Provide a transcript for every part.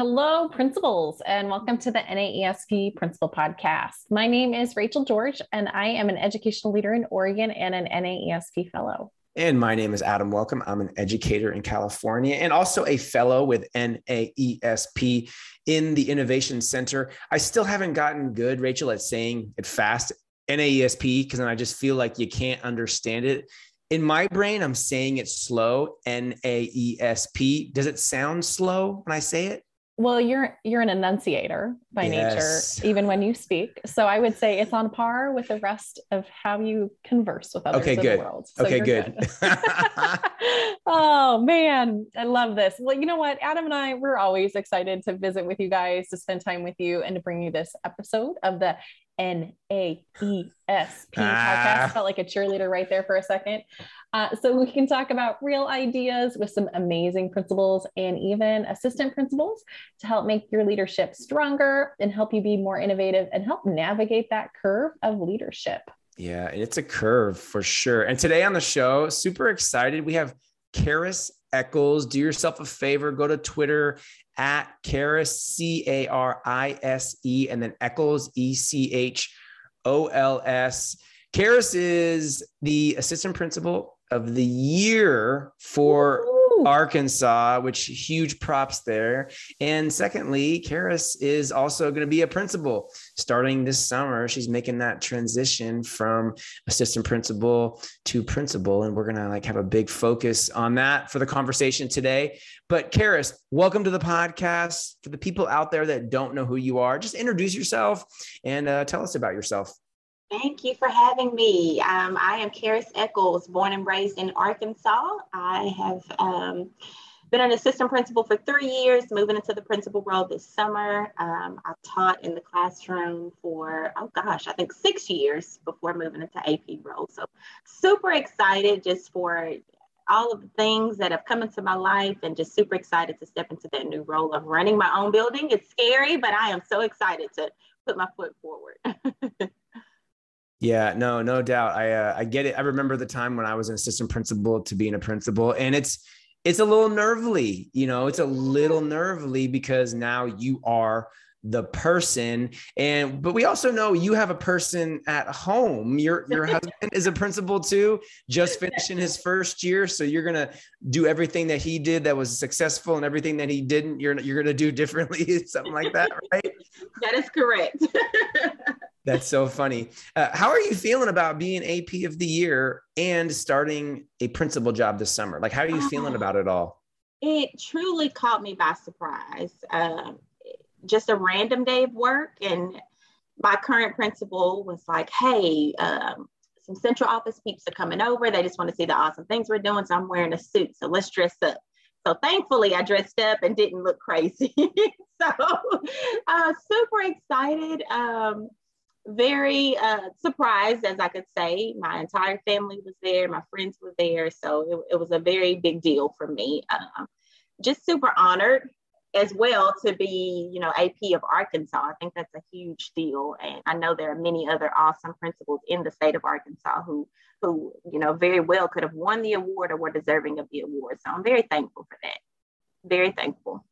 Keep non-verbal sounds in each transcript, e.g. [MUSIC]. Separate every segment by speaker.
Speaker 1: Hello, principals, and welcome to the NAESP Principal Podcast. My name is Rachel George, and I am an educational leader in Oregon and an NAESP fellow.
Speaker 2: And my name is Adam Welcome. I'm an educator in California and also a fellow with NAESP in the Innovation Center. I still haven't gotten good, Rachel, at saying it fast, NAESP, because I just feel like you can't understand it. In my brain, I'm saying it slow, N A E S P. Does it sound slow when I say it?
Speaker 1: Well, you're you're an enunciator by yes. nature, even when you speak. So I would say it's on par with the rest of how you converse with others
Speaker 2: okay,
Speaker 1: in
Speaker 2: good.
Speaker 1: the world.
Speaker 2: So okay, good. good. [LAUGHS] [LAUGHS]
Speaker 1: oh man, I love this. Well, you know what, Adam and I, we're always excited to visit with you guys, to spend time with you, and to bring you this episode of the N A E S P ah. podcast. Felt like a cheerleader right there for a second. Uh, so we can talk about real ideas with some amazing principals and even assistant principals to help make your leadership stronger and help you be more innovative and help navigate that curve of leadership.
Speaker 2: Yeah, it's a curve for sure. And today on the show, super excited. We have Carise Echols. Do yourself a favor, go to Twitter at Carise, C A R I S E, and then Echols, E C H O L S. Carise is the assistant principal of the year for Arkansas, which huge props there. And secondly, Carise is also going to be a principal starting this summer. She's making that transition from assistant principal to principal. And we're going to like have a big focus on that for the conversation today. But Carise, welcome to the podcast. For the people out there that don't know who you are, just introduce yourself and uh, tell us about yourself.
Speaker 3: Thank you for having me. Um, I am Carise Echols, born and raised in Arkansas. I have um, been an assistant principal for three years, moving into the principal role this summer. Um, I taught in the classroom for, oh gosh, I think six years before moving into AP role. So super excited just for all of the things that have come into my life and just super excited to step into that new role of running my own building. It's scary, but I am so excited to put my foot forward. [LAUGHS]
Speaker 2: Yeah, no, no doubt. I uh, I get it. I remember the time when I was an assistant principal to being a principal, and it's it's a little nervely, you know, it's a little nervely because now you are the person and but we also know you have a person at home your your [LAUGHS] husband is a principal too just finishing his first year so you're going to do everything that he did that was successful and everything that he didn't you're you're going to do differently [LAUGHS] something like that right [LAUGHS]
Speaker 3: that is correct
Speaker 2: That's so funny. Uh, how are you feeling about being AP of the year and starting a principal job this summer? Like, how are you feeling about it all? [SIGHS]
Speaker 3: It truly caught me by surprise. Um, just a random day of work, and my current principal was like, "Hey, um, some central office peeps are coming over. They just want to see the awesome things we're doing. So I'm wearing a suit. So let's dress up." So thankfully, I dressed up and didn't look crazy. [LAUGHS] so [LAUGHS] uh, super excited. Um, very uh, surprised, as I could say. My entire family was there, my friends were there. So it, it was a very big deal for me. Um, just super honored as well to be, you know, AP of Arkansas. I think that's a huge deal. And I know there are many other awesome principals in the state of Arkansas who, who, you know, very well could have won the award or were deserving of the award. So I'm very thankful for that. Very thankful.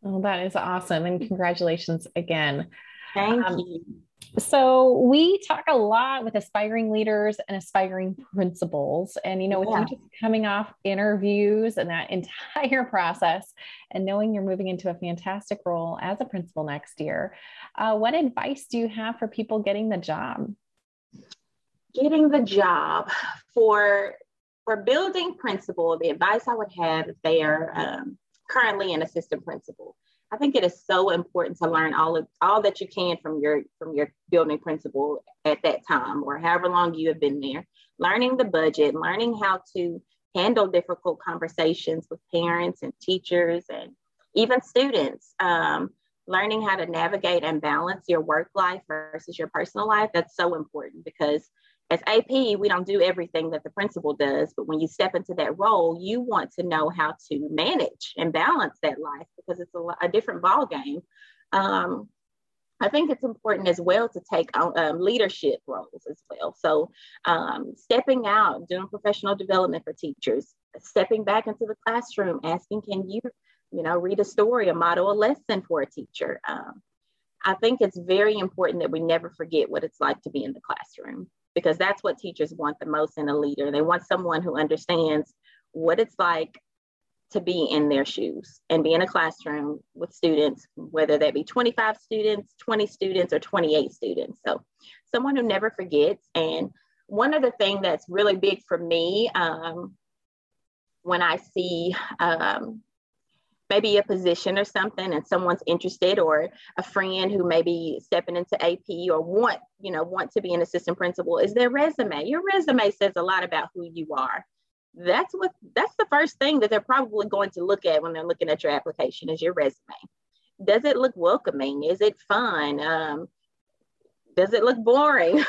Speaker 1: Well, that is awesome. And congratulations again.
Speaker 3: Thank um, you.
Speaker 1: So we talk a lot with aspiring leaders and aspiring principals. And you know, with yeah. you just coming off interviews and that [LAUGHS] entire process and knowing you're moving into a fantastic role as a principal next year, uh, what advice do you have for people getting the job?
Speaker 3: Getting the job for for building principal, the advice I would have if they are um, currently an assistant principal I think it is so important to learn all of all that you can from your from your building principal at that time or however long you have been there. Learning the budget, learning how to handle difficult conversations with parents and teachers and even students. Um, learning how to navigate and balance your work life versus your personal life. That's so important because as AP, we don't do everything that the principal does, but when you step into that role, you want to know how to manage and balance that life because it's a, a different ball game. Um, I think it's important as well to take um, leadership roles as well. So, um, stepping out, doing professional development for teachers, stepping back into the classroom, asking, can you you know, read a story, a model a lesson for a teacher. Um, I think it's very important that we never forget what it's like to be in the classroom because that's what teachers want the most in a leader. They want someone who understands what it's like to be in their shoes and be in a classroom with students, whether that be 25 students, 20 students, or 28 students. So, someone who never forgets. And one of the things that's really big for me um, when I see um, maybe a position or something and someone's interested or a friend who may be stepping into AP or want, you know, want to be an assistant principal is their resume. Your resume says a lot about who you are. That's what that's the first thing that they're probably going to look at when they're looking at your application is your resume. Does it look welcoming? Is it fun? Um, does it look boring?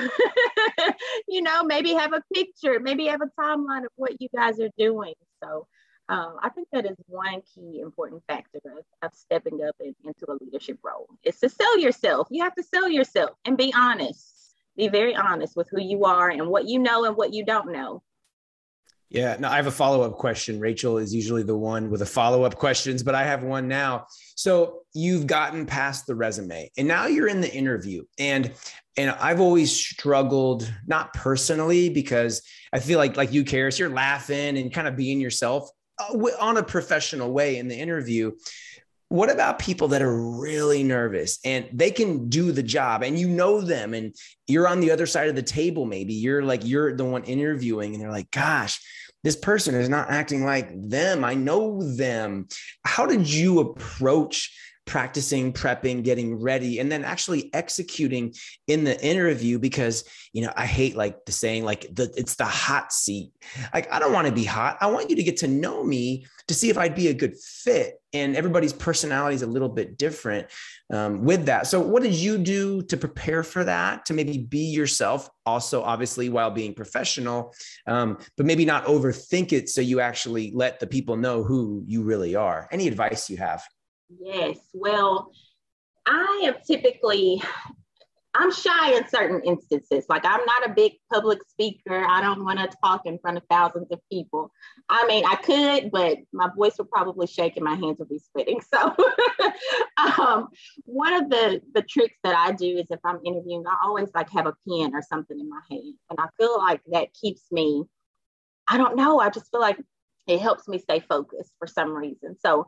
Speaker 3: [LAUGHS] you know, maybe have a picture, maybe have a timeline of what you guys are doing. So um, I think that is one key important factor of, of stepping up in, into a leadership role. Is to sell yourself. You have to sell yourself and be honest. Be very honest with who you are and what you know and what you don't know.
Speaker 2: Yeah, no, I have a follow up question. Rachel is usually the one with the follow up questions, but I have one now. So you've gotten past the resume, and now you're in the interview, and and I've always struggled, not personally, because I feel like like you, Carise, you're laughing and kind of being yourself Uh, on a professional way in the interview. What about people that are really nervous and they can do the job and you know them and you're on the other side of the table? Maybe you're like, you're the one interviewing and they're like, gosh, this person is not acting like them. I know them. How did you approach practicing, prepping, getting ready, and then actually executing in the interview because, you know, I hate like the saying, like the it's the hot seat. Like, I don't want to be hot. I want you to get to know me to see if I'd be a good fit. And everybody's personality is a little bit different um, with that. So, what did you do to prepare for that? To maybe be yourself, also obviously while being professional, um, but maybe not overthink it. So you actually let the people know who you really are. Any advice you have?
Speaker 3: Yes. Well, I am typically I'm shy in certain instances. Like I'm not a big public speaker. I don't want to talk in front of thousands of people. I mean, I could, but my voice would probably shake and my hands would be sweating. [LAUGHS] So um, one of the the tricks that I do is if I'm interviewing, I always like have a pen or something in my hand. And I feel like that keeps me, I don't know, I just feel like it helps me stay focused for some reason. So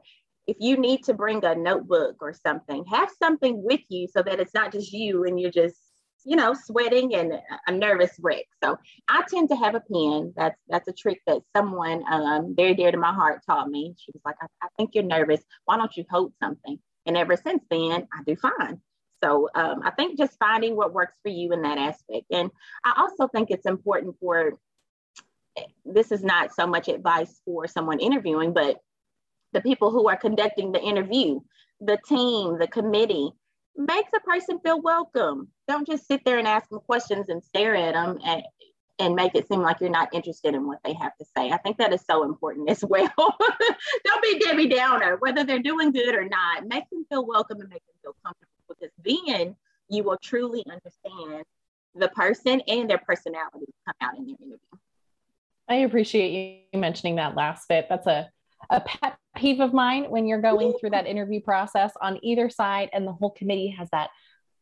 Speaker 3: if you need to bring a notebook or something, have something with you so that it's not just you and you're just, you know, sweating and a nervous wreck. So I tend to have a pen. That's that's a trick that someone um, very dear to my heart taught me. She was like, I, I think you're nervous. Why don't you hold something? And ever since then, I do fine. So um, I think just finding what works for you in that aspect. And I also think it's important for this is not so much advice for someone interviewing, but the people who are conducting the interview, the team, the committee, makes a person feel welcome. Don't just sit there and ask them questions and stare at them and, and make it seem like you're not interested in what they have to say. I think that is so important as [LAUGHS] well. Don't be Debbie Downer, whether they're doing good or not. Make them feel welcome and make them feel comfortable because then you will truly understand the person and their personality come out in their interview.
Speaker 1: I appreciate you mentioning that last bit. That's a a pet peeve of mine when you're going through that interview process on either side and the whole committee has that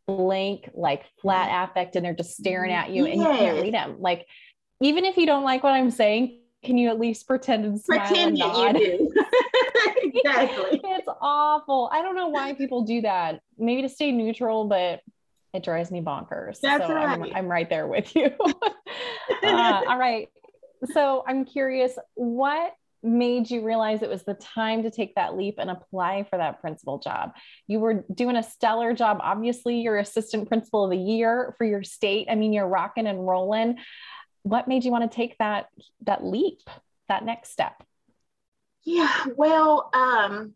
Speaker 1: blank like flat affect and they're just staring at you and you can't read them. Like even if you don't like what i'm saying can you at least pretend and smile pretend and nod? you do. [LAUGHS] [LAUGHS] Exactly. It's awful. I don't know why people do that. Maybe to stay neutral but it drives me bonkers. That's so right. I'm, I'm right there with you. [LAUGHS] Uh, all right. So i'm curious what made you realize it was the time to take that leap and apply for that principal job? You were doing a stellar job. Obviously, you're assistant principal of the year for your state. I mean, you're rocking and rolling. What made you want to take that that leap, that next step?
Speaker 3: Yeah, well, um,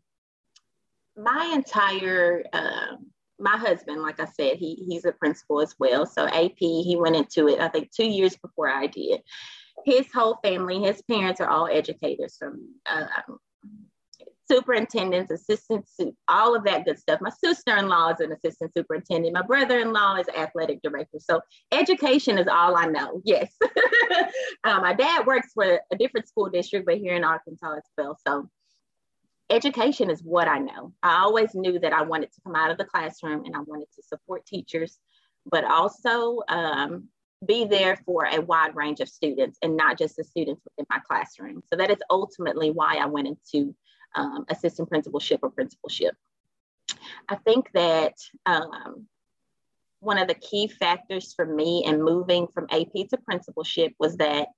Speaker 3: my entire uh, my husband, like I said, he he's a principal as well. So AP, he went into it, I think, two years before I did his whole family, his parents are all educators from uh, superintendents, assistants, all of that good stuff. My sister-in-law is an assistant superintendent. My brother-in-law is athletic director. So education is all I know. [LAUGHS] Yes. um, [LAUGHS] my dad works for a different school district, but here in Arkansas as well. So education is what I know. I always knew that I wanted to come out of the classroom and I wanted to support teachers, but also um, be there for a wide range of students and not just the students within my classroom. So that is ultimately why I went into um, assistant principalship or principalship. I think that um, one of the key factors for me in moving from AP to principalship was that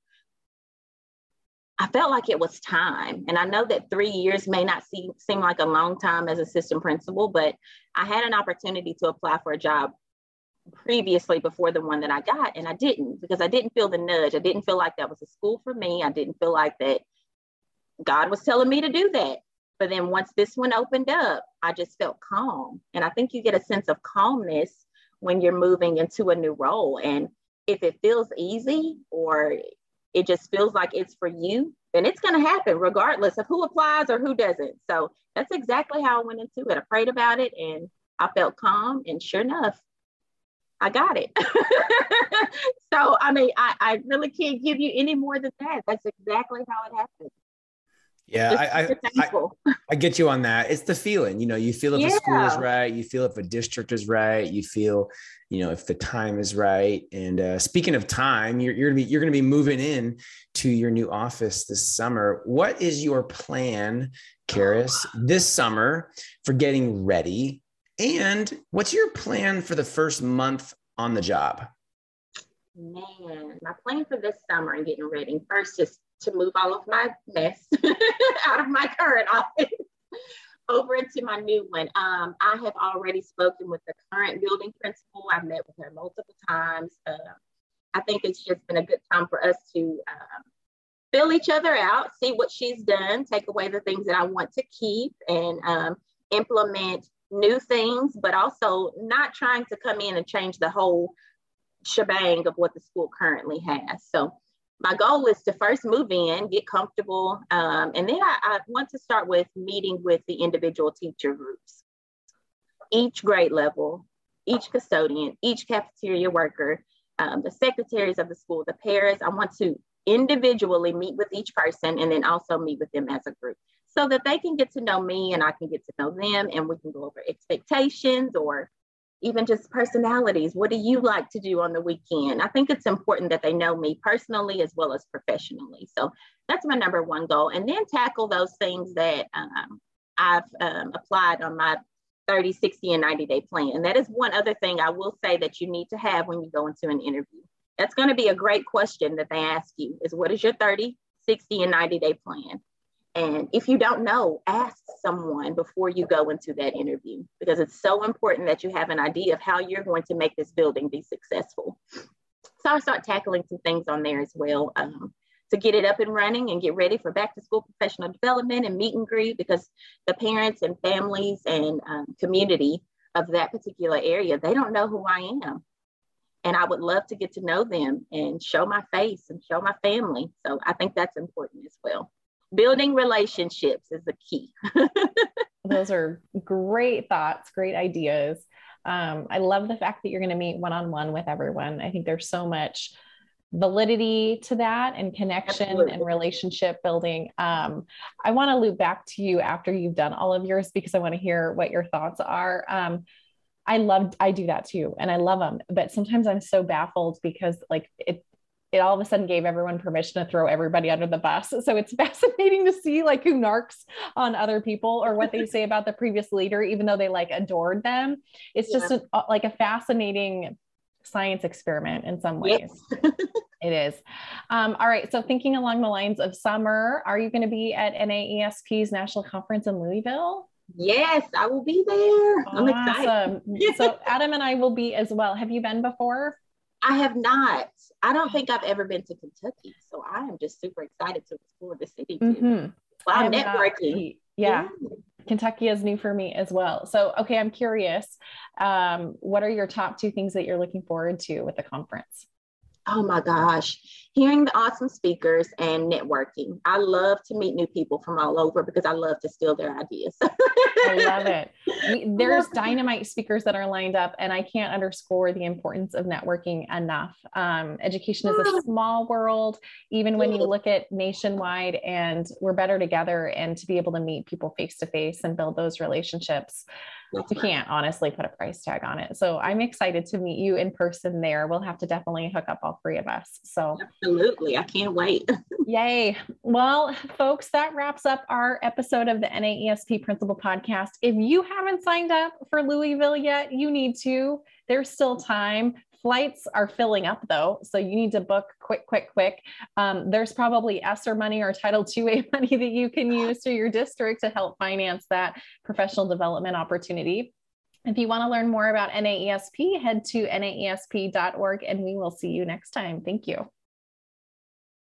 Speaker 3: I felt like it was time. And I know that three years may not seem, seem like a long time as assistant principal, but I had an opportunity to apply for a job previously before the one that I got, and I didn't because I didn't feel the nudge. I didn't feel like that was a school for me. I didn't feel like that God was telling me to do that. But then once this one opened up, I just felt calm. And I think you get a sense of calmness when you're moving into a new role. And if it feels easy or it just feels like it's for you, then it's going to happen regardless of who applies or who doesn't. So that's exactly how I went into it. I prayed about it and I felt calm. And sure enough, I got it. [LAUGHS] so, I mean, I, I really can't give you any more than that. That's exactly how it happened.
Speaker 2: Yeah, I, I, I, I, get you on that. It's the feeling, you know, you feel if yeah. a school is right, you feel if a district is right, you feel, you know, if the time is right. And uh, speaking of time, you're, you're gonna be you're gonna be moving in to your new office this summer. What is your plan, Carise, this summer for getting ready? And what's your plan for the first month on the job?
Speaker 3: Man, my plan for this summer and getting ready first is to move all of my mess [LAUGHS] out of my current office [LAUGHS] over into my new one. Um, I have already spoken with the current building principal. I've met with her multiple times. Uh, I think it's just been a good time for us to um, fill each other out, see what she's done, take away the things that I want to keep, and um, implement new things, but also not trying to come in and change the whole shebang of what the school currently has. So my goal is to first move in, get comfortable, um, and then I, I, want to start with meeting with the individual teacher groups. Each grade level, each custodian, each cafeteria worker, um, the secretaries of the school, the parents. I want to individually meet with each person and then also meet with them as a group so that they can get to know me and I can get to know them and we can go over expectations or even just personalities. What do you like to do on the weekend? I think it's important that they know me personally as well as professionally. So that's my number one goal. And then tackle those things that um, I've um, applied on my 30, 60, and 90 day plan. And that is one other thing I will say that you need to have when you go into an interview. That's going to be a great question that they ask you is what is your 30, 60, and 90 day plan? And if you don't know, ask someone before you go into that interview because it's so important that you have an idea of how you're going to make this building be successful. So I start tackling some things on there as well um, to get it up and running and get ready for back to school professional development and meet and greet because the parents and families and um, community of that particular area, they don't know who I am. And I would love to get to know them and show my face and show my family. So I think that's important as well building relationships is the key. [LAUGHS]
Speaker 1: Those are great thoughts, great ideas. Um, I love the fact that you're going to meet one on one with everyone. I think there's so much validity to that and connection Absolutely. and relationship building. Um, I want to loop back to you after you've done all of yours because I want to hear what your thoughts are. Um, I love, I do that too, and I love them. But sometimes I'm so baffled because, like, it it all of a sudden gave everyone permission to throw everybody under the bus. So it's [LAUGHS] fascinating to see like who narks on other people or what they [LAUGHS] say about the previous leader, even though they like adored them. It's yeah. just a, uh, like a fascinating science experiment in some ways. Yes. it is. Um, all right. So thinking along the lines of summer, are you going to be at NAESP's national conference in Louisville?
Speaker 3: Yes, I will be there. I'm
Speaker 1: excited. so [LAUGHS] Adam and I will be as well. Have you been before?
Speaker 3: I have not. I don't think I've ever been to Kentucky, so I am just super excited to explore the city. Mm-hmm. I'm networking.
Speaker 1: yeah. yeah. Kentucky is new for me as well. So, okay, I'm curious. Um, what are your top two things that you're looking forward to with the conference?
Speaker 3: Oh my gosh, hearing the awesome speakers and networking. I love to meet new people from all over because I love to steal their ideas.
Speaker 1: I love it. [LAUGHS] there's dynamite speakers that are lined up, and I can't underscore the importance of networking enough. Um, education is a small world, even when you look at nationwide, and we're better together. And to be able to meet people face to face and build those relationships, that's you right. can't honestly put a price tag on it. So I'm excited to meet you in person there. We'll have to definitely hook up all three of us. So
Speaker 3: absolutely. I can't wait. [LAUGHS]
Speaker 1: Yay. Well, folks, that wraps up our episode of the NAESP Principal Podcast. If you haven't signed up for Louisville yet, you need to. There's still time. Flights are filling up though, so you need to book quick, quick, quick. Um, there's probably ESSER money or Title II-A [LAUGHS] money that you can use through your district to help finance that professional development opportunity. If you want to learn more about NAESP, head to naesp.org and we will see you next time. Thank you.